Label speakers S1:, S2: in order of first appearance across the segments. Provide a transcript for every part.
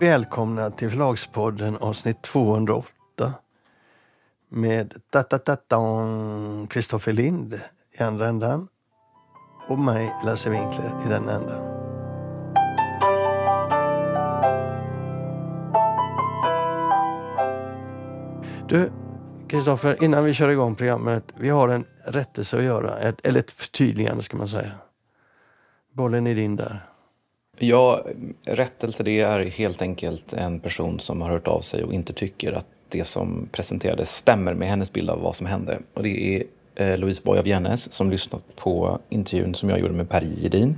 S1: Välkomna till Förlagspodden avsnitt 208 med Kristoffer Lind i andra ändan och mig, Lasse Winkler, i den ändan. Du, Kristoffer, innan vi kör igång programmet. Vi har en rättelse att göra, ett, eller ett förtydligande ska man säga. Bollen är din där.
S2: Ja, rättelse det är helt enkelt en person som har hört av sig och inte tycker att det som presenterades stämmer med hennes bild av vad som hände. Och det är eh, Louise Boy av Jennes som lyssnat på intervjun som jag gjorde med Per Gedin.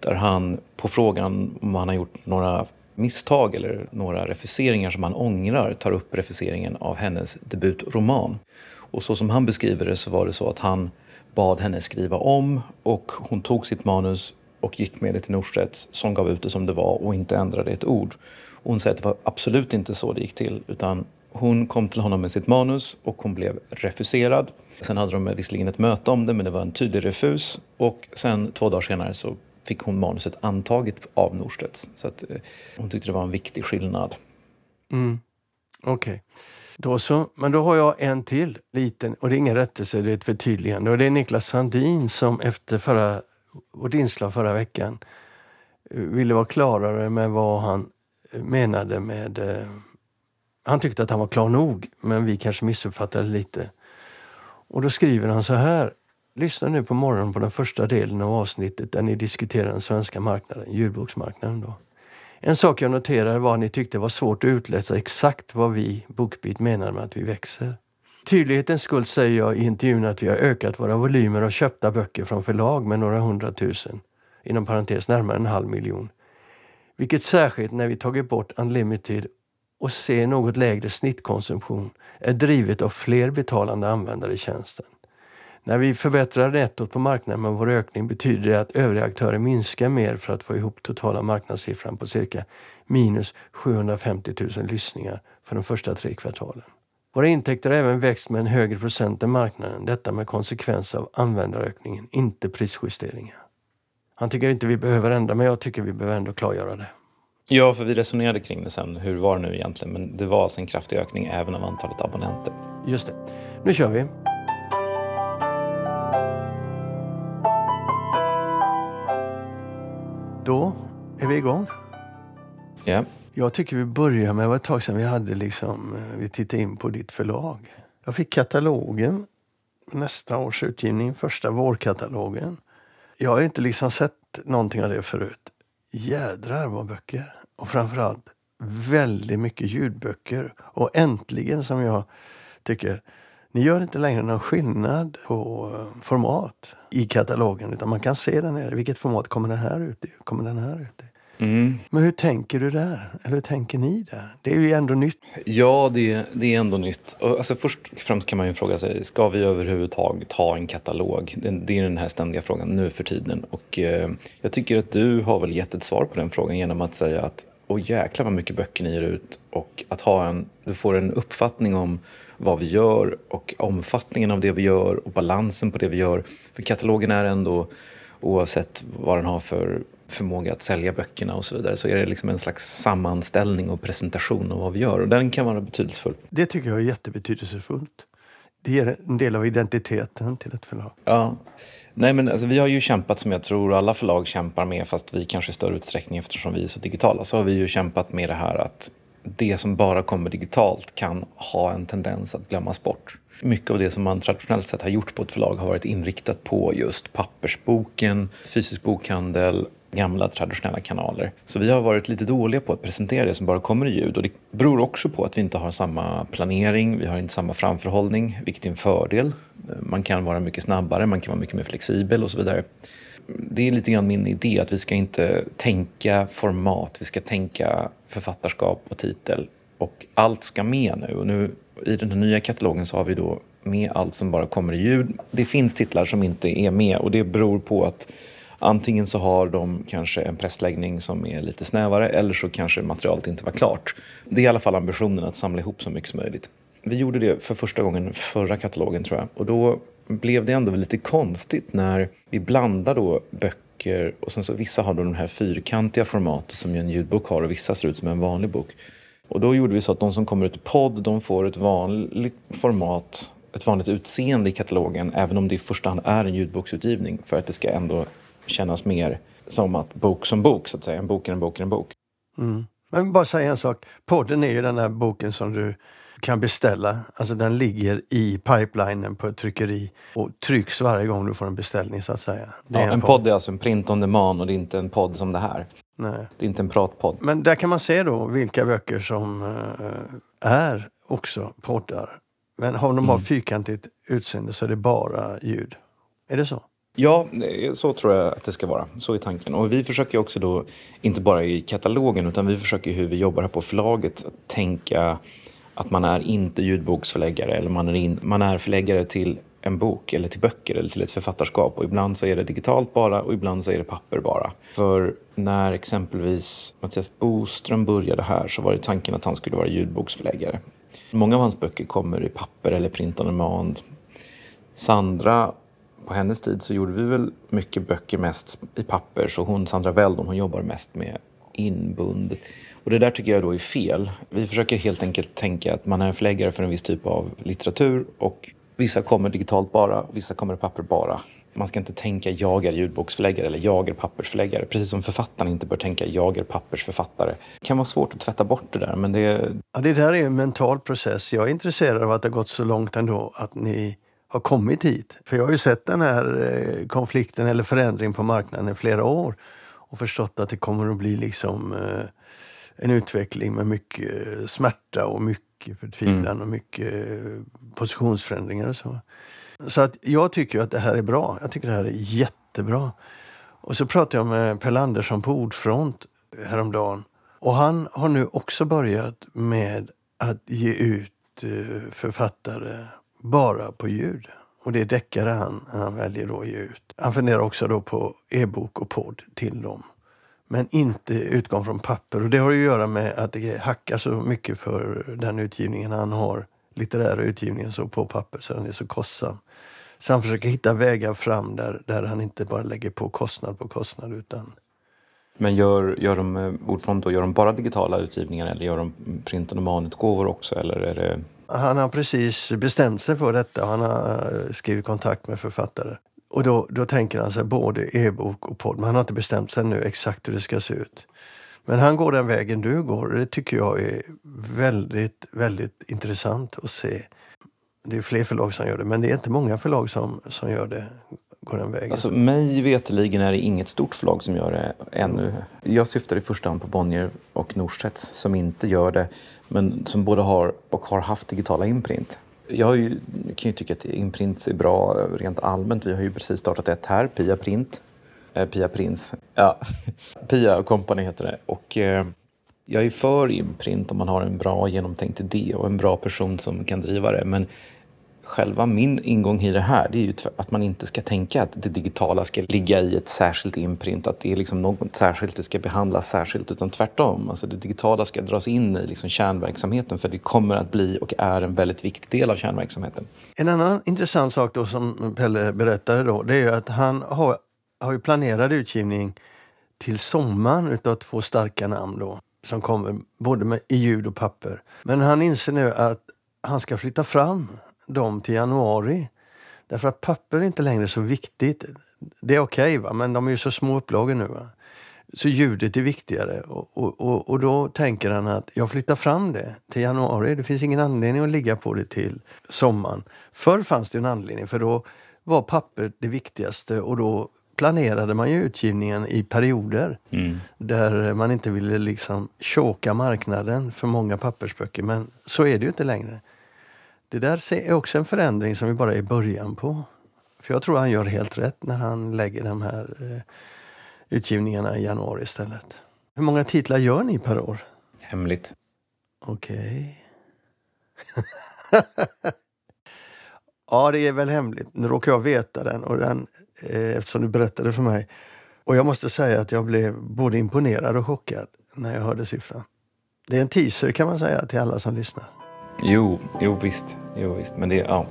S2: Där han på frågan om han har gjort några misstag eller några refuseringar som han ångrar tar upp refuseringen av hennes debutroman. Och så som han beskriver det så var det så att han bad henne skriva om och hon tog sitt manus och gick med det till Norstedts som gav ut det som det var och inte ändrade ett ord. Och hon säger att det var absolut inte så det gick till utan hon kom till honom med sitt manus och hon blev refuserad. Sen hade de visserligen ett möte om det men det var en tydlig refus och sen två dagar senare så fick hon manuset antaget av Norstedts. Så att, eh, hon tyckte det var en viktig skillnad.
S1: Mm. Okej. Okay. Då så. Men då har jag en till liten och det är ingen rättelse, det är ett förtydligande. Och det är Niklas Sandin som efter förra, vårt inslag förra veckan eh, ville vara klarare med vad han eh, menade med... Eh, han tyckte att han var klar nog, men vi kanske missuppfattade lite. Och då skriver han så här. Lyssna nu på morgonen på den första delen av avsnittet där ni diskuterar den svenska marknaden, ljudboksmarknaden. Då. En sak jag noterade var att ni tyckte det var svårt att utläsa exakt vad vi, Bookbeat, menar med att vi växer. Tydlighetens skull säger jag i intervjun att vi har ökat våra volymer av köpta böcker från förlag med några hundratusen, inom parentes närmare en halv miljon. Vilket särskilt när vi tagit bort Unlimited och ser något lägre snittkonsumtion är drivet av fler betalande användare i tjänsten. När vi förbättrar nettot på marknaden med vår ökning betyder det att övriga aktörer minskar mer för att få ihop totala marknadssiffran på cirka minus 750 000 lyssningar för de första tre kvartalen. Våra intäkter har även växt med en högre procent än marknaden. Detta med konsekvens av användarökningen, inte prisjusteringar. Han tycker inte vi behöver ändra, men jag tycker vi behöver ändå klargöra det.
S2: Ja, för vi resonerade kring det sen. Hur var det nu egentligen? Men det var alltså en kraftig ökning även av antalet abonnenter.
S1: Just det. Nu kör vi. Då är vi igång.
S2: Ja.
S1: Jag tycker vi börjar med, det var ett tag sedan vi hade liksom, eh, vi tittade in på ditt förlag. Jag fick katalogen, nästa års utgivning, första vårkatalogen. Jag har inte liksom sett någonting av det förut. Jädrar vad böcker! Och framförallt väldigt mycket ljudböcker. Och äntligen, som jag tycker, ni gör inte längre någon skillnad på eh, format i katalogen utan man kan se den här, vilket format kommer den här ut i? Kommer den här ut i? Mm. Men hur tänker du där? Eller hur tänker ni där? Det är ju ändå nytt.
S2: Ja, det, det är ändå nytt. Alltså först och främst kan man ju fråga sig, ska vi överhuvudtaget ha en katalog? Det, det är den här ständiga frågan nu för tiden. Och eh, jag tycker att du har väl gett ett svar på den frågan genom att säga att åh jäklar vad mycket böcker ni ger ut och att ha en, du får en uppfattning om vad vi gör och omfattningen av det vi gör och balansen på det vi gör. För katalogen är ändå, oavsett vad den har för förmåga att sälja böckerna och så vidare, så är det liksom en slags sammanställning och presentation av vad vi gör. Och den kan vara betydelsefull.
S1: Det tycker jag är jättebetydelsefullt. Det ger en del av identiteten till ett förlag.
S2: Ja. Nej, men alltså, vi har ju kämpat som jag tror alla förlag kämpar med, fast vi kanske i större utsträckning eftersom vi är så digitala, så har vi ju kämpat med det här att det som bara kommer digitalt kan ha en tendens att glömmas bort. Mycket av det som man traditionellt sett har gjort på ett förlag har varit inriktat på just pappersboken, fysisk bokhandel, gamla traditionella kanaler. Så vi har varit lite dåliga på att presentera det som bara kommer i ljud och det beror också på att vi inte har samma planering, vi har inte samma framförhållning, vilket är en fördel. Man kan vara mycket snabbare, man kan vara mycket mer flexibel och så vidare det är lite grann min idé att vi ska inte tänka format, vi ska tänka författarskap och titel och allt ska med nu. Och nu i den här nya katalogen så har vi då med allt som bara kommer i ljud. Det finns titlar som inte är med och det beror på att antingen så har de kanske en pressläggning som är lite snävare eller så kanske materialet inte var klart. Det är i alla fall ambitionen att samla ihop så mycket som möjligt. Vi gjorde det för första gången förra katalogen tror jag och då blev det ändå lite konstigt när vi blandade då böcker och sen så vissa har då de här fyrkantiga formatet som ju en ljudbok har och vissa ser ut som en vanlig bok. Och då gjorde vi så att de som kommer ut i podd, de får ett vanligt format, ett vanligt utseende i katalogen, även om det i första hand är en ljudboksutgivning, för att det ska ändå kännas mer som att bok som bok, så att säga. En bok är en bok är en bok.
S1: Mm. Men bara säga en sak. Podden är ju den här boken som du kan beställa. Alltså den ligger i pipelinen på ett tryckeri och trycks varje gång du får en beställning så att säga.
S2: Ja, en, en podd är alltså en print on demand och det är inte en podd som det här.
S1: Nej.
S2: Det är inte en pratpodd.
S1: Men där kan man se då vilka böcker som uh, är också poddar. Men om de har mm. fyrkantigt utseende så är det bara ljud. Är det så?
S2: Ja, eh, så tror jag att det ska vara. Så är tanken. Och vi försöker också då, inte bara i katalogen, utan vi försöker hur vi jobbar här på förlaget tänka att man är inte ljudboksförläggare eller man är, in, man är förläggare till en bok eller till böcker eller till ett författarskap. Och ibland så är det digitalt bara och ibland så är det papper bara. För när exempelvis Mattias Boström började här så var det tanken att han skulle vara ljudboksförläggare. Många av hans böcker kommer i papper eller print on demand. Sandra, på hennes tid så gjorde vi väl mycket böcker mest i papper. Så hon, Sandra Weldon, hon jobbar mest med inbund. Och det där tycker jag då är fel. Vi försöker helt enkelt tänka att man är en förläggare för en viss typ av litteratur och vissa kommer digitalt bara, vissa kommer i papper bara. Man ska inte tänka jag är ljudboksförläggare eller jag är pappersförläggare. Precis som författaren inte bör tänka jag är pappersförfattare. Det kan vara svårt att tvätta bort det där men det...
S1: Ja, det där är en mental process. Jag är intresserad av att det har gått så långt ändå att ni har kommit hit. För jag har ju sett den här eh, konflikten eller förändringen på marknaden i flera år och förstått att det kommer att bli liksom eh, en utveckling med mycket eh, smärta och mycket förtvivlan mm. och mycket positionsförändringar och så. Så att jag tycker att det här är bra. Jag tycker det här är jättebra. Och så pratade jag med Per Andersson på Ordfront häromdagen. Och han har nu också börjat med att ge ut författare bara på ljud. Och det är deckare han, han väljer att ge ut. Han funderar också då på e-bok och podd till dem. Men inte utgång från papper. Och det har att göra med att det hackar så mycket för den utgivningen han har. Litterära utgivningen så på papper så den är så kostsam. Så han försöker hitta vägar fram där, där han inte bara lägger på kostnad på kostnad utan
S2: men gör, gör de eh, ordfront då, gör de bara digitala utgivningar eller gör de print och manutgåvor också? Eller är det
S1: han har precis bestämt sig för detta. Han har eh, skrivit kontakt med författare. Och då, då tänker han sig både e-bok och podd. Men han har inte bestämt sig nu exakt hur det ska se ut. Men han går den vägen du går. Det tycker jag är väldigt, väldigt intressant att se. Det är fler förlag som gör det, men det är inte många förlag som, som gör det går den vägen.
S2: Alltså, mig veteligen är det inget stort förlag som gör det ännu. Jag syftar i första hand på Bonnier och Norstedts som inte gör det, men som både har och har haft digitala imprint. Jag ju, kan ju tycka att imprint är bra eh, rent allmänt. Vi har ju precis startat ett här, Pia Print. Eh, Pia Prins. Ja, Pia Company heter det. Och, eh, jag är för imprint om man har en bra genomtänkt idé och en bra person som kan driva det. Men själva min ingång i det här det är ju att man inte ska tänka att det digitala ska ligga i ett särskilt imprint, att det är liksom något särskilt, det ska behandlas särskilt, utan tvärtom. Alltså det digitala ska dras in i liksom kärnverksamheten för det kommer att bli och är en väldigt viktig del av kärnverksamheten.
S1: En annan intressant sak då som Pelle berättade då, det är ju att han har, har ju planerad utgivning till sommaren utav två starka namn då som kommer både med, i ljud och papper. Men han inser nu att han ska flytta fram dem till januari. Därför att papper är inte längre så viktigt. Det är okej, okay, men de är ju så små upplagor nu. Va? Så ljudet är viktigare. Och, och, och, då tänker han att jag flyttar fram det till januari. Det finns ingen anledning att ligga på det till sommaren. Förr fanns det en anledning, för då var papper det viktigaste och då planerade man ju utgivningen i perioder mm. där man inte ville liksom choka marknaden för många pappersböcker. Men så är det ju inte längre. Det där är också en förändring som vi bara är i början på. För jag tror han gör helt rätt när han lägger de här eh, utgivningarna i januari istället. Hur många titlar gör ni per år?
S2: Hemligt.
S1: Okej. Okay. ja, det är väl hemligt. Nu råkar jag veta den, och den eh, eftersom du berättade för mig. Och jag måste säga att jag blev både imponerad och chockad när jag hörde siffran. Det är en teaser kan man säga till alla som lyssnar.
S2: Jo, jo visst. Jo, visst. Men det, ja.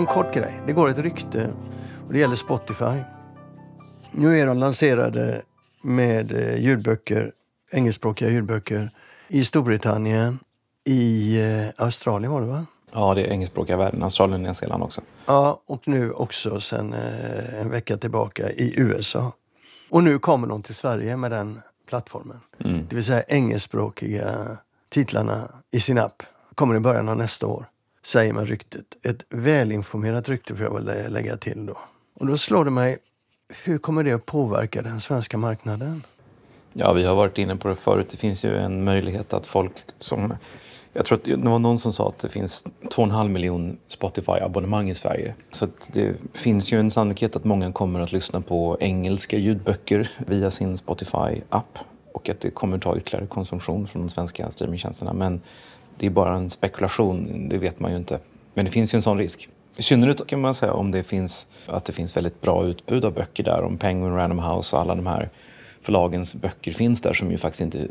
S1: en kort grej. Det går ett rykte och det gäller Spotify. Nu är de lanserade med eh, ljudböcker, engelskspråkiga ljudböcker i Storbritannien, i eh, Australien var det va?
S2: Ja, det är engelskspråkiga världen. Australien och Nya Zeeland också.
S1: Ja, och nu också sen eh, en vecka tillbaka i USA. Och nu kommer de till Sverige med den plattformen.
S2: Mm.
S1: Det vill säga engelskspråkiga titlarna i sin app. Kommer i början av nästa år, säger man ryktet. Ett välinformerat rykte får jag väl lä- lägga till då. Och då slår det mig, hur kommer det att påverka den svenska marknaden?
S2: Ja, vi har varit inne på det förut. Det finns ju en möjlighet att folk som... Jag tror att det var någon som sa att det finns 2,5 miljon Spotify-abonnemang i Sverige. Så att det finns ju en sannolikhet att många kommer att lyssna på engelska ljudböcker via sin Spotify-app. Och att det kommer ta ytterligare konsumtion från de svenska streamingtjänsterna. Men det är bara en spekulation, det vet man ju inte. Men det finns ju en sån risk. I synnerhet kan man säga om det finns, att det finns väldigt bra utbud av böcker där. Om Penguin Random House och alla de här förlagens böcker finns där som ju faktiskt inte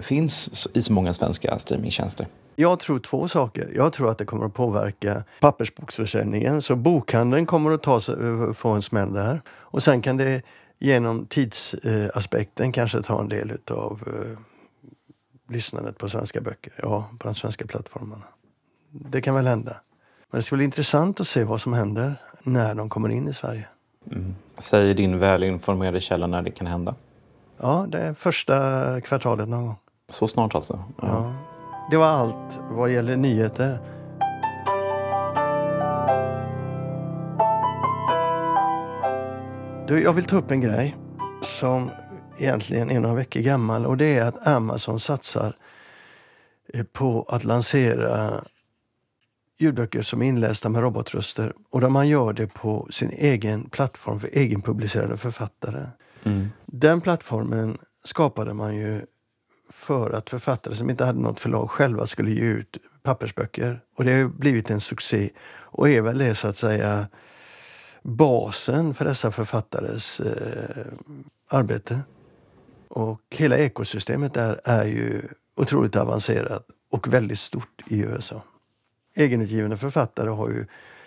S2: finns i så många svenska streamingtjänster.
S1: Jag tror två saker. Jag tror att det kommer att påverka pappersboksförsäljningen. Så bokhandeln kommer att ta sig, få en smäll där. Och sen kan det genom tidsaspekten kanske ta en del av eh, lyssnandet på svenska böcker. Ja, på de svenska plattformarna. Det kan väl hända. Men det skulle bli intressant att se vad som händer när de kommer in i Sverige.
S2: Säger din välinformerade källa när det kan hända.
S1: Ja, det är första kvartalet någon gång.
S2: Så snart alltså?
S1: Ja. Det var allt vad gäller nyheter. Du, jag vill ta upp en grej som egentligen är några veckor gammal och det är att Amazon satsar eh, på att lansera ljudböcker som är inlästa med robotröster och där man gör det på sin egen plattform för egenpublicerade författare.
S2: Mm.
S1: Den plattformen skapade man ju för att författare som inte hade något förlag själva skulle ge ut pappersböcker. Och det har ju blivit en succé och är väl det så att säga basen för dessa författares eh, arbete. Och hela ekosystemet där är ju otroligt avancerat och väldigt stort i USA. Egenutgivna författare har ju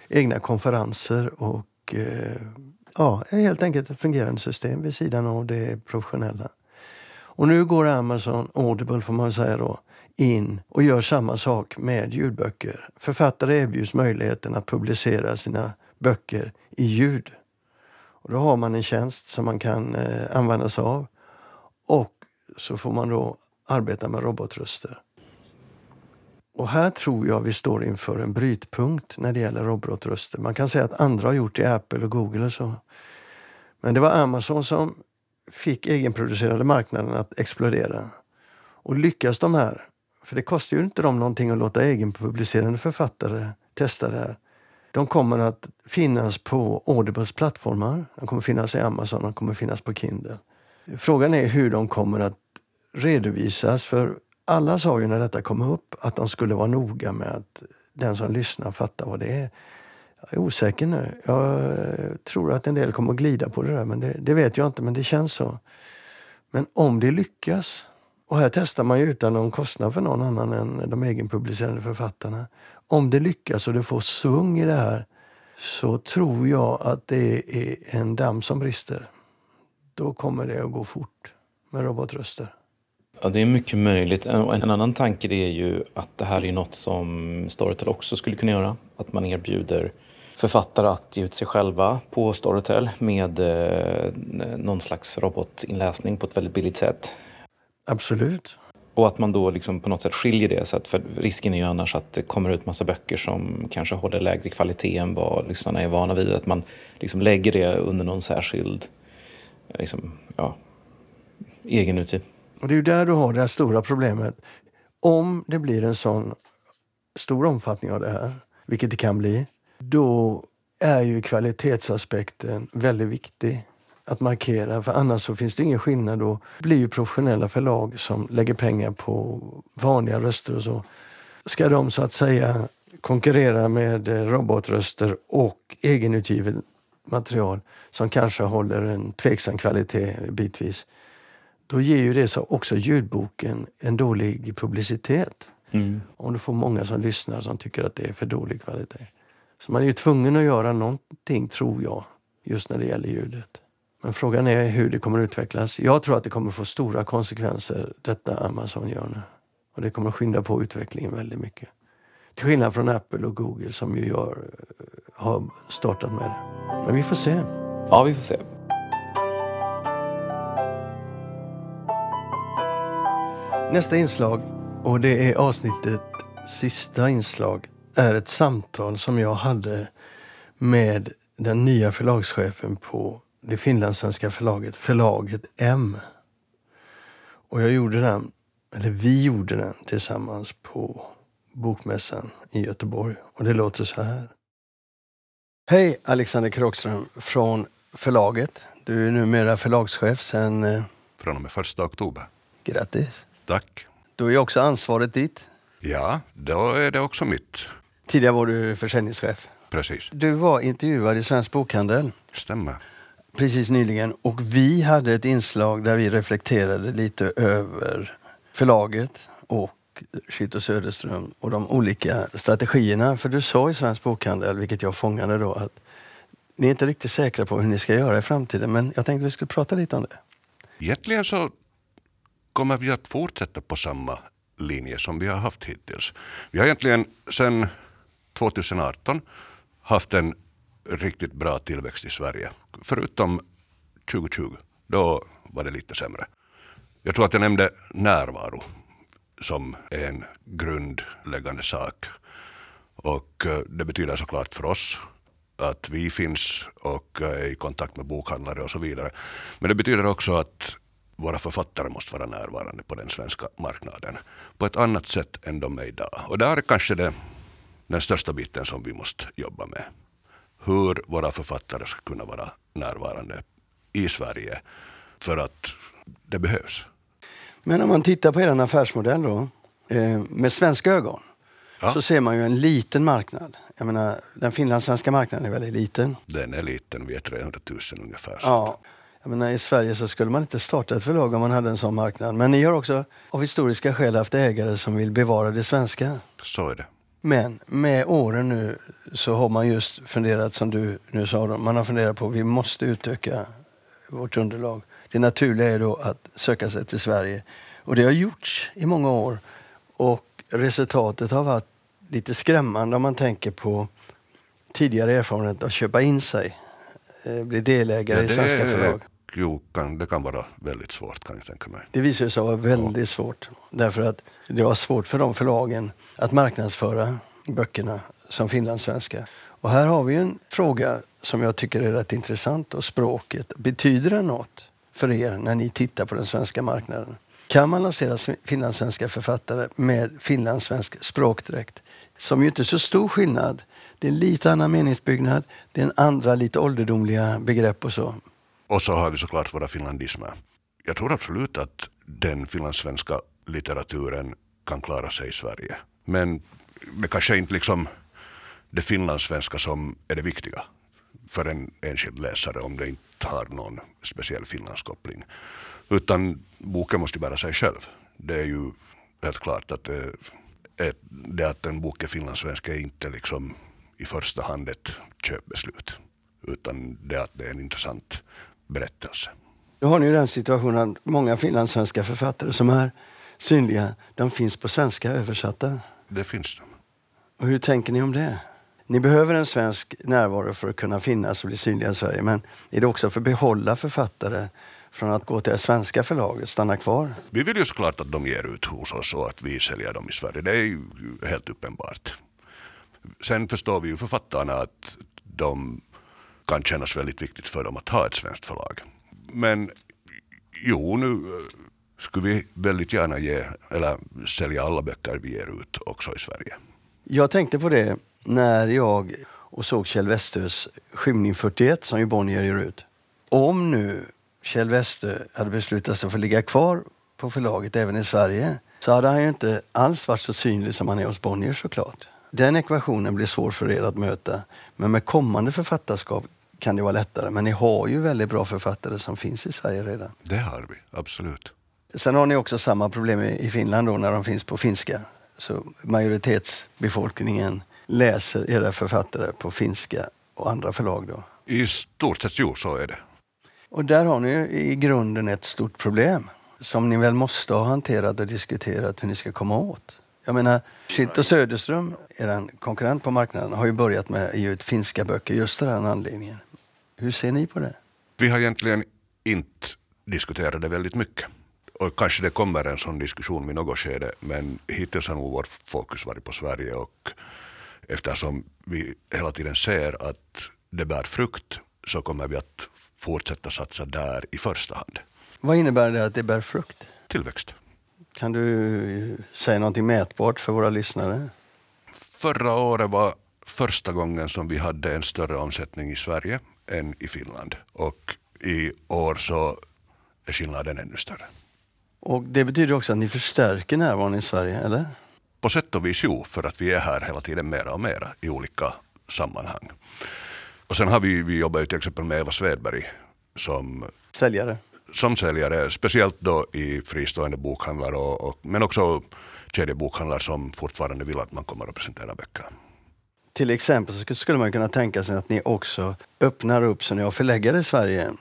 S1: egna konferenser och eh, ja, helt enkelt ett fungerande system vid sidan av det professionella. Och nu går Amazon, Audible får man väl säga då, in och gör samma sak med ljudböcker. Författare erbjuds möjligheten att publicera sina böcker i ljud. Och då har man en tjänst som man kan eh, använda sig av och så får man då arbeta med robotröster. Och här tror jag vi står inför en brytpunkt när det gäller robotröster. Man kan säga att andra har gjort det i Apple och Google och så. Men det var Amazon som fick egenproducerade marknaden att explodera. Och lyckas de här, för det kostar ju inte dem någonting att låta egenpublicerande författare testa det här. De kommer att finnas på Audibles plattformar, de kommer finnas i Amazon, de kommer finnas på Kindle. Frågan är hur de kommer att redovisas, för alla sa ju när detta kom upp att de skulle vara noga med att den som lyssnar fattar vad det är. Jag är osäker nu. Jag tror att en del kommer att glida på det där, men det, det vet jag inte, men det känns så. Men om det lyckas, och här testar man ju utan någon kostnad för någon annan än de egenpublicerande författarna. Om det lyckas och det får svung i det här så tror jag att det är en damm som brister. Då kommer det att gå fort med robotröster.
S2: Ja, det är mycket möjligt. En, annan tanke är ju att det här är något som Storytel också skulle kunna göra. Att man erbjuder författare att ge ut sig själva på Storytel med eh, någon slags robotinläsning på ett väldigt billigt sätt.
S1: Absolut.
S2: Och att man då liksom på något sätt skiljer det. Så att för risken är ju annars att det kommer ut massa böcker som kanske håller lägre kvalitet än vad lyssnarna är vana vid. Att man liksom lägger det under någon särskild liksom, ja, egenutgiv.
S1: Och det är ju där du har det här stora problemet. Om det blir en sån stor omfattning av det här, vilket det kan bli, då är ju kvalitetsaspekten väldigt viktig att markera. För annars så finns det ingen skillnad. Då blir ju professionella förlag som lägger pengar på vanliga röster och så. Ska de så att säga konkurrera med eh, robotröster och egenutgivet material som kanske håller en tveksam kvalitet bitvis. Då ger ju det så också ljudboken en dålig publicitet.
S2: Mm.
S1: Om du får många som lyssnar som tycker att det är för dålig kvalitet. Så man är ju tvungen att göra någonting, tror jag, just när det gäller ljudet. Men frågan är hur det kommer utvecklas. Jag tror att det kommer få stora konsekvenser, detta Amazon gör nu. Och det kommer att skynda på utvecklingen väldigt mycket. Till skillnad från Apple och Google som ju gör, har startat med det. Men vi får se.
S2: Ja, vi får se.
S1: Nästa inslag, och det är avsnittet sista inslag, är ett samtal som jag hade med den nya förlagschefen på det finlandssvenska förlaget, förlaget M. Och jag gjorde den, eller vi gjorde den tillsammans på Bokmässan i Göteborg. Och det låter så här. Hej Alexander Krokström från förlaget. Du är numera förlagschef sedan... Eh,
S3: Från och med första oktober.
S1: grattis!
S3: Tack.
S1: Då är också ansvaret ditt.
S3: Ja, då är det också mitt.
S1: Tidigare var du försäljningschef.
S3: Precis.
S1: Du var intervjuad i Svensk Bokhandel
S3: Stämmer.
S1: precis nyligen och vi hade ett inslag där vi reflekterade lite över förlaget och Schütter Söderström och de olika strategierna. För du sa i Svensk Bokhandel, vilket jag fångade då, att ni är inte riktigt säkra på hur ni ska göra i framtiden. Men jag tänkte vi skulle prata lite om det.
S3: Egentligen så kommer vi att fortsätta på samma linje som vi har haft hittills. Vi har egentligen sedan 2018 haft en riktigt bra tillväxt i Sverige. Förutom 2020, då var det lite sämre. Jag tror att jag nämnde närvaro som en grundläggande sak. Och eh, det betyder såklart för oss att vi finns och eh, är i kontakt med bokhandlare och så vidare. Men det betyder också att våra författare måste vara närvarande på den svenska marknaden på ett annat sätt än de är idag. Och där är kanske det, den största biten som vi måste jobba med. Hur våra författare ska kunna vara närvarande i Sverige för att det behövs.
S1: Men om man tittar på er affärsmodell då, eh, med svenska ögon,
S3: Ja.
S1: så ser man ju en liten marknad. Jag menar, den finlandssvenska marknaden är väldigt liten.
S3: Den är liten, vi är 300 000 ungefär.
S1: Ja. Jag menar, I Sverige så skulle man inte starta ett förlag om man hade en sån marknad. Men ni har också av historiska skäl haft ägare som vill bevara det svenska.
S3: Så är det.
S1: Men med åren nu så har man just funderat, som du nu sa, man har funderat på att vi måste utöka vårt underlag. Det naturliga är då att söka sig till Sverige. Och det har gjorts i många år. Och resultatet har varit lite skrämmande om man tänker på tidigare erfarenhet att köpa in sig. Eh, bli delägare i svenska förlag.
S3: Jo, kan, det kan vara väldigt svårt kan jag tänka mig.
S1: Det visade sig vara väldigt svårt. Därför att det var svårt för de förlagen att marknadsföra böckerna som finlandssvenska. Och här har vi en fråga som jag tycker är rätt intressant. Och språket. Betyder det något för er när ni tittar på den svenska marknaden? Kan man lansera finlandssvenska författare med finlandssvensk språkdräkt? Som ju inte är så stor skillnad. Det är en lite annan meningsbyggnad. Det är en andra lite ålderdomliga begrepp och så.
S3: Och så har vi såklart våra finlandismer. Jag tror absolut att den finlandssvenska litteraturen kan klara sig i Sverige. Men det kanske inte liksom det finlandssvenska som är det viktiga för en enskild läsare om det inte har någon speciell finlandskoppling. Utan boken måste bära sig själv. Det är ju helt klart att det, ett, det att en bok är finlandssvensk är inte liksom i första hand ett köpbeslut. Utan det att det är en intressant berättelse.
S1: Då har ni den situationen att många finlandssvenska författare som är synliga, de finns på svenska översatta.
S3: Det finns de.
S1: Och hur tänker ni om det? Ni behöver en svensk närvaro för att kunna finnas och bli synliga i Sverige. Men är det också för att behålla författare från att gå till det svenska förlaget, stanna kvar?
S3: Vi vill ju såklart att de ger ut hos oss och att vi säljer dem i Sverige. Det är ju helt uppenbart. Sen förstår vi ju författarna att de kan kännas väldigt viktigt för dem att ha ett svenskt förlag. Men jo, nu eh, skulle vi väldigt gärna ge, eller sälja alla böcker vi ger ut också i Sverige.
S1: Jag tänkte på det när jag och såg Kjell Westös Skymning 41 som ju Bonnier ger ut. Om nu Kjell Westö hade beslutat sig för att ligga kvar på förlaget även i Sverige så hade han ju inte alls varit så synlig som han är hos Bonnier såklart. Den ekvationen blir svår för er att möta. Men med kommande författarskap kan det vara lättare. Men ni har ju väldigt bra författare som finns i Sverige redan.
S3: Det har vi, absolut.
S1: Sen har ni också samma problem i Finland då när de finns på finska. Så majoritetsbefolkningen läser era författare på finska och andra förlag då?
S3: I stort sett jo, så är det.
S1: Och där har ni i grunden ett stort problem som ni väl måste ha hanterat och diskuterat hur ni ska komma åt. Jag menar, Schildt och Söderström, er konkurrent på marknaden, har ju börjat med att ge ut finska böcker just av den anledningen. Hur ser ni på det?
S3: Vi har egentligen inte diskuterat det väldigt mycket. Och kanske det kommer en sån diskussion vid något skede, men hittills har nog vår fokus varit på Sverige och eftersom vi hela tiden ser att det bär frukt så kommer vi att fortsätta satsa där i första hand.
S1: Vad innebär det att det bär frukt?
S3: Tillväxt.
S1: Kan du säga någonting mätbart för våra lyssnare?
S3: Förra året var första gången som vi hade en större omsättning i Sverige än i Finland. Och i år så är skillnaden ännu större.
S1: Och det betyder också att ni förstärker närvaron i Sverige, eller?
S3: På sätt och vis jo, för att vi är här hela tiden mera och mera i olika sammanhang. Och sen har vi, vi jobbar ju till exempel med Eva Svedberg som
S1: Säljare?
S3: Som säljare, speciellt då i fristående bokhandlar och, och, men också kedjebokhandlar som fortfarande vill att man kommer att presentera böcker.
S1: Till exempel så skulle man kunna tänka sig att ni också öppnar upp så ni har förläggare i Sverige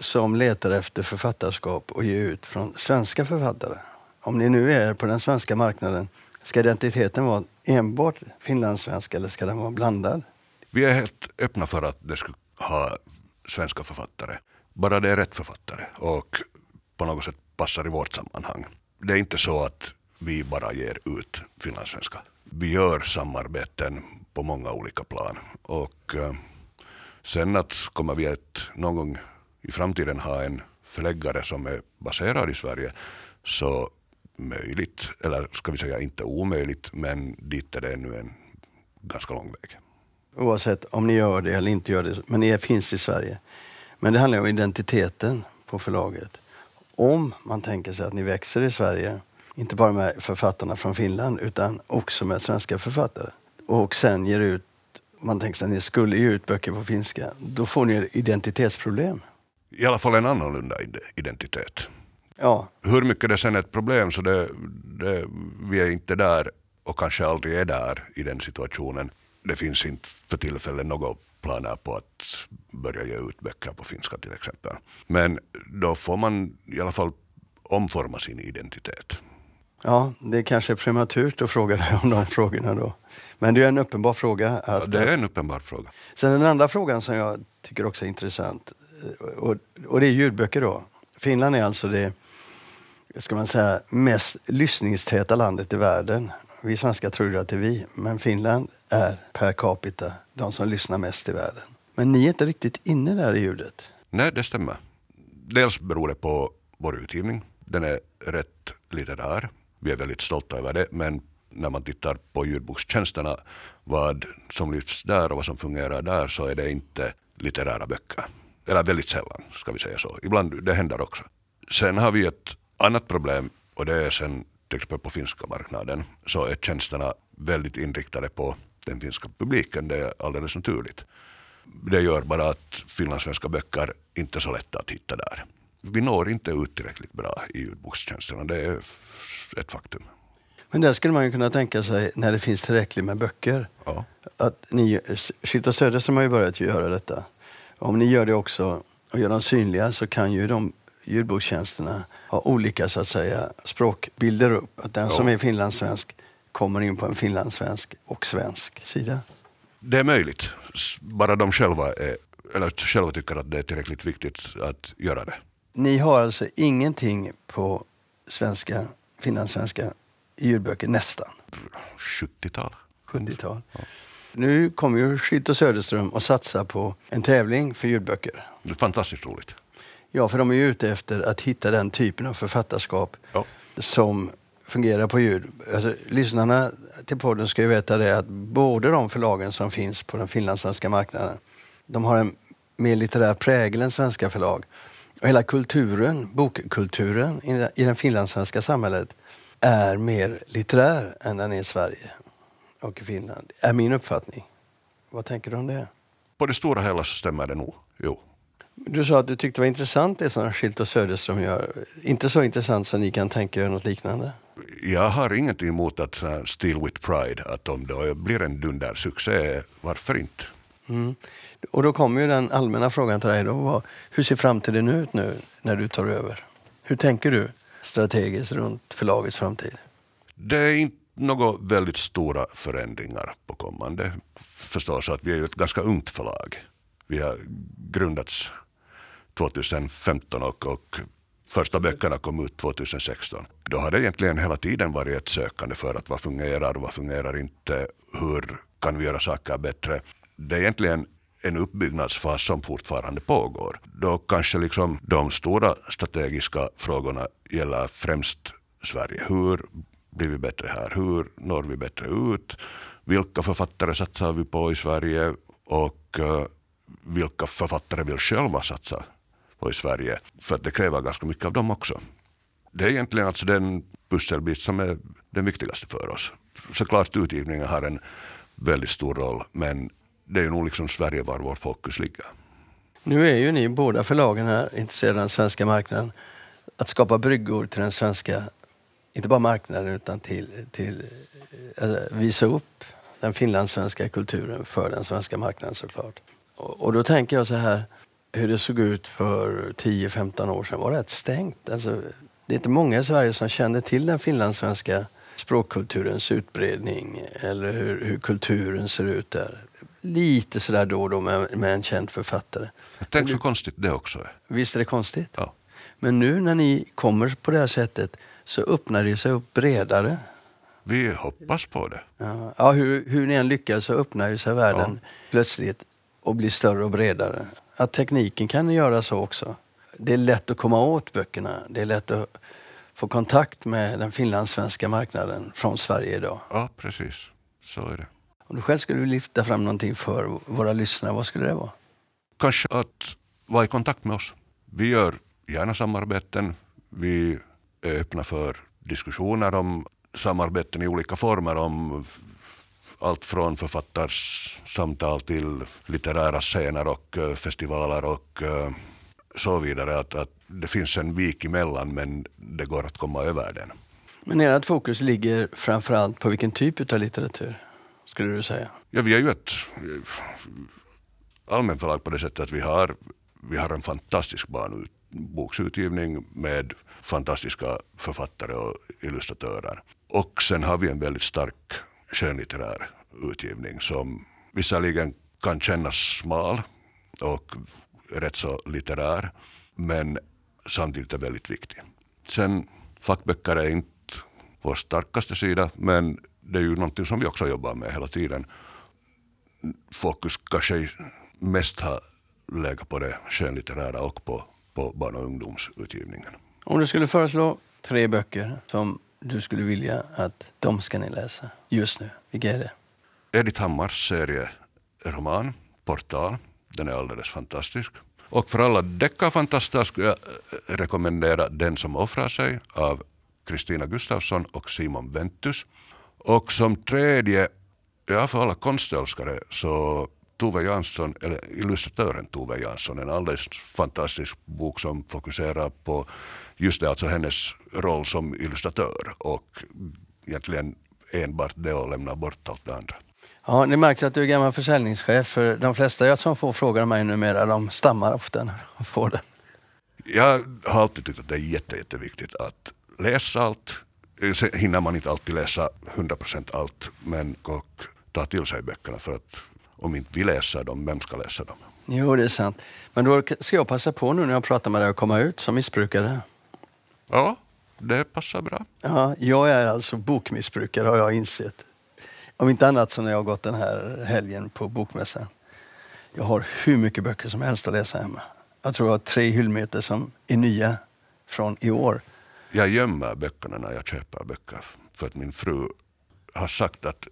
S1: som letar efter författarskap och ger ut från svenska författare. Om ni nu är på den svenska marknaden, ska identiteten vara enbart finlandssvensk eller ska den vara blandad?
S3: Vi är helt öppna för att det ska ha svenska författare. Bara det är rätt författare och på något sätt passar i vårt sammanhang. Det är inte så att vi bara ger ut finlandssvenska. Vi gör samarbeten på många olika plan. Och eh, sen att kommer vi att någon gång i framtiden ha en förläggare som är baserad i Sverige så möjligt, eller ska vi säga inte omöjligt, men dit är det ännu en ganska lång väg.
S1: Oavsett om ni gör det eller inte gör det, men ni finns i Sverige. Men det handlar om identiteten på förlaget. Om man tänker sig att ni växer i Sverige, inte bara med författarna från Finland utan också med svenska författare och sen ger ut, man tänker sig att ni skulle ge ut böcker på finska, då får ni identitetsproblem.
S3: I alla fall en annorlunda identitet.
S1: Ja.
S3: Hur mycket det sen är ett problem så det, det, vi är inte där och kanske aldrig är där i den situationen. Det finns inte för tillfället något planer på att börja ge ut böcker på finska till exempel. Men då får man i alla fall omforma sin identitet.
S1: Ja, det kanske är prematurt att fråga dig om de frågorna då. Men det är en uppenbar fråga. Att,
S3: ja, det är en uppenbar fråga.
S1: Sen den andra frågan som jag tycker också är intressant och, och det är ljudböcker då. Finland är alltså det ska man säga, mest lyssningstäta landet i världen. Vi svenskar tror att det är vi, men Finland är per capita de som lyssnar mest i världen. Men ni är inte riktigt inne där i ljudet.
S3: Nej, det stämmer. Dels beror det på vår utgivning. Den är rätt litterär. Vi är väldigt stolta över det, men när man tittar på ljudbokstjänsterna, vad som lyfts där och vad som fungerar där, så är det inte litterära böcker. Eller väldigt sällan, ska vi säga så. Ibland, det händer också. Sen har vi ett annat problem och det är sen till exempel på finska marknaden så är tjänsterna väldigt inriktade på den finska publiken. Det är alldeles naturligt. Det gör bara att finlandssvenska böcker inte är så lätta att hitta där. Vi når inte ut tillräckligt bra i ljudbokstjänsterna. Det är ett faktum.
S1: Men där skulle man ju kunna tänka sig när det finns tillräckligt med böcker.
S3: Ja.
S1: Att ni, och Söderström har ju börjat göra detta. Om ni gör det också och gör dem synliga så kan ju de ljudbokstjänsterna ha olika så att säga språkbilder upp. Att den ja. som är finlandssvensk kommer in på en finlandssvensk och svensk sida.
S3: Det är möjligt, bara de själva, är, eller själva tycker att det är tillräckligt viktigt att göra det.
S1: Ni har alltså ingenting på svenska, finlandssvenska ljudböcker nästan?
S3: 70-tal.
S1: 70-tal. Ja. Nu kommer ju och Söderström att satsa på en tävling för ljudböcker.
S3: Det är fantastiskt roligt.
S1: Ja, för de är ju ute efter att hitta den typen av författarskap
S3: ja.
S1: som fungerar på ljud. Alltså, lyssnarna till podden ska ju veta det att både de förlagen som finns på den finlandssvenska marknaden, de har en mer litterär prägel än svenska förlag. Och hela kulturen, bokkulturen i det finlandssvenska samhället är mer litterär än den är i Sverige och i Finland, är min uppfattning. Vad tänker du om det?
S3: På det stora hela så stämmer det nog, jo.
S1: Du sa att du tyckte det var intressant det som Schilt och Söderström gör. Inte så intressant så ni kan tänka er något liknande?
S3: Jag har ingenting emot att uh, Steel with Pride, att om det blir en dundersuccé, varför inte?
S1: Mm. Och då kommer ju den allmänna frågan till dig då. Hur ser framtiden ut nu när du tar över? Hur tänker du strategiskt runt förlagets framtid?
S3: Det är inte några väldigt stora förändringar på kommande. Förstås att vi är ju ett ganska ungt förlag. Vi har grundats 2015 och, och första böckerna kom ut 2016. Då har det egentligen hela tiden varit ett sökande för att vad fungerar, vad fungerar inte, hur kan vi göra saker bättre. Det är egentligen en uppbyggnadsfas som fortfarande pågår. Då kanske liksom de stora strategiska frågorna gäller främst Sverige. Hur blir vi bättre här? Hur når vi bättre ut? Vilka författare satsar vi på i Sverige? Och uh, vilka författare vill själva satsa på i Sverige? För att det kräver ganska mycket av dem också. Det är egentligen alltså den pusselbit som är den viktigaste för oss. Såklart utgivningen har en väldigt stor roll men det är nog liksom Sverige var vårt fokus ligger.
S1: Nu är ju ni båda förlagen här intresserade av den svenska marknaden. Att skapa bryggor till den svenska, inte bara marknaden utan till, till alltså, visa upp den finlandssvenska kulturen för den svenska marknaden såklart. Och, och då tänker jag så här, hur det såg ut för 10-15 år sedan var rätt stängt. Alltså, det är inte många i Sverige som kände till den finlandssvenska språkkulturens utbredning eller hur, hur kulturen ser ut där lite sådär då och då med, med en känd författare.
S3: Tänk så konstigt det också är.
S1: Visst är det konstigt?
S3: Ja.
S1: Men nu när ni kommer på det här sättet så öppnar det sig upp bredare.
S3: Vi hoppas på det.
S1: Ja, ja hur, hur ni än lyckas så öppnar ju sig världen ja. plötsligt och blir större och bredare. Att tekniken kan göra så också. Det är lätt att komma åt böckerna. Det är lätt att få kontakt med den finlandssvenska marknaden från Sverige idag.
S3: Ja, precis. Så är det.
S1: Om du själv skulle lyfta fram någonting för våra lyssnare, vad skulle det vara?
S3: Kanske att vara i kontakt med oss. Vi gör gärna samarbeten. Vi är öppna för diskussioner om samarbeten i olika former. Om allt från författarsamtal till litterära scener och eh, festivaler och eh, så vidare. Att, att det finns en vik emellan men det går att komma över den.
S1: Men ert fokus ligger framförallt på vilken typ av litteratur? Skulle du säga?
S3: Ja, vi är ju ett eh, allmänförlag på det sättet att vi har, vi har en fantastisk barnboksutgivning med fantastiska författare och illustratörer. Och sen har vi en väldigt stark skönlitterär utgivning som visserligen kan kännas smal och rätt så litterär men samtidigt är väldigt viktig. Sen fackböcker är inte vår starkaste sida men det är ju någonting som vi också jobbar med hela tiden. Fokus kanske mest har legat på det skönlitterära och på, på barn och ungdomsutgivningen.
S1: Om du skulle föreslå tre böcker som du skulle vilja att de ska ni läsa just nu, vilka är det?
S3: Edith Hammars serie roman Portal. Den är alldeles fantastisk. Och för alla deckarfantaster skulle jag rekommendera Den som offrar sig av Kristina Gustafsson och Simon Ventus. Och som tredje, ja för alla konstälskare, så Tove Jansson, eller illustratören Tove Jansson, en alldeles fantastisk bok som fokuserar på just det, alltså hennes roll som illustratör och egentligen enbart det och lämna bort allt det andra.
S1: Ja, det märks att du är gammal försäljningschef för de flesta som får frågan mig numera, de stammar ofta när de får den.
S3: Jag har alltid tyckt att det är jätte, jätteviktigt att läsa allt, hinner man inte alltid läsa 100% allt, men och ta till sig böckerna för att om inte vi läser dem, vem ska läsa dem?
S1: Jo, det är sant. Men då ska jag passa på nu när jag pratar med dig att komma ut som missbrukare.
S3: Ja, det passar bra.
S1: Ja, jag är alltså bokmissbrukare har jag insett. Om inte annat så när jag har gått den här helgen på bokmässan. Jag har hur mycket böcker som helst att läsa hemma. Jag tror jag har tre hyllmeter som är nya från i år
S3: jag gömmer böckerna när jag köper böcker. För att min fru har sagt att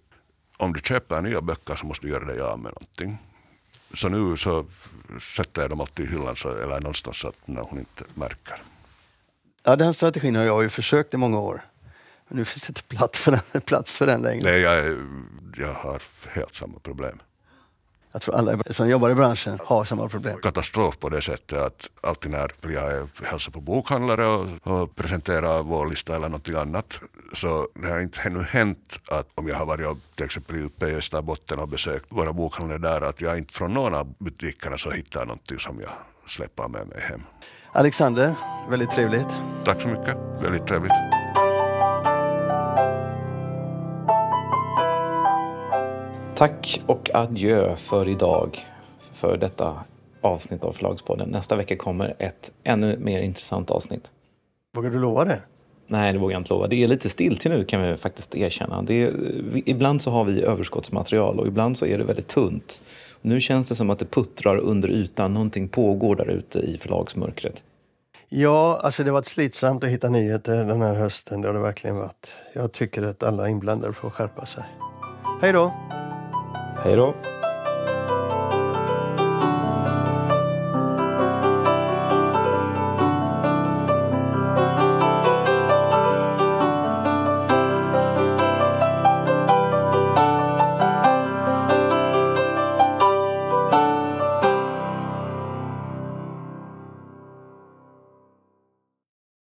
S3: om du köper nya böcker så måste du göra dig av med någonting. Så nu så sätter jag dem alltid i hyllan så, eller någonstans så att när hon inte märker.
S1: Ja, den strategin har jag ju försökt i många år. Men nu finns det inte plats för den, plats för den längre.
S3: Nej, jag, jag har helt samma problem.
S1: Jag tror alla som jobbar i branschen har samma problem.
S3: Katastrof på det sättet att alltid när jag hälsar på bokhandlare och, och presenterar vår lista eller något annat så det har inte ännu hänt att om jag har varit till exempel uppe i Österbotten och besökt våra bokhandlare där att jag inte från någon av butikerna så hittar någonting som jag släpper med mig hem.
S1: Alexander, väldigt trevligt.
S3: Tack så mycket, väldigt trevligt.
S2: Tack och adjö för idag, för detta avsnitt av Förlagspodden. Nästa vecka kommer ett ännu mer intressant avsnitt.
S1: Vågar du lova det?
S2: Nej, det vågar jag inte lova. Det är lite still till nu kan vi faktiskt erkänna. Det är, ibland så har vi överskottsmaterial och ibland så är det väldigt tunt. Nu känns det som att det puttrar under ytan. Någonting pågår där ute i förlagsmörkret.
S1: Ja, alltså det har varit slitsamt att hitta nyheter den här hösten. Det har det verkligen varit. Jag tycker att alla inblandade får skärpa sig. Hej då!
S2: Hej då!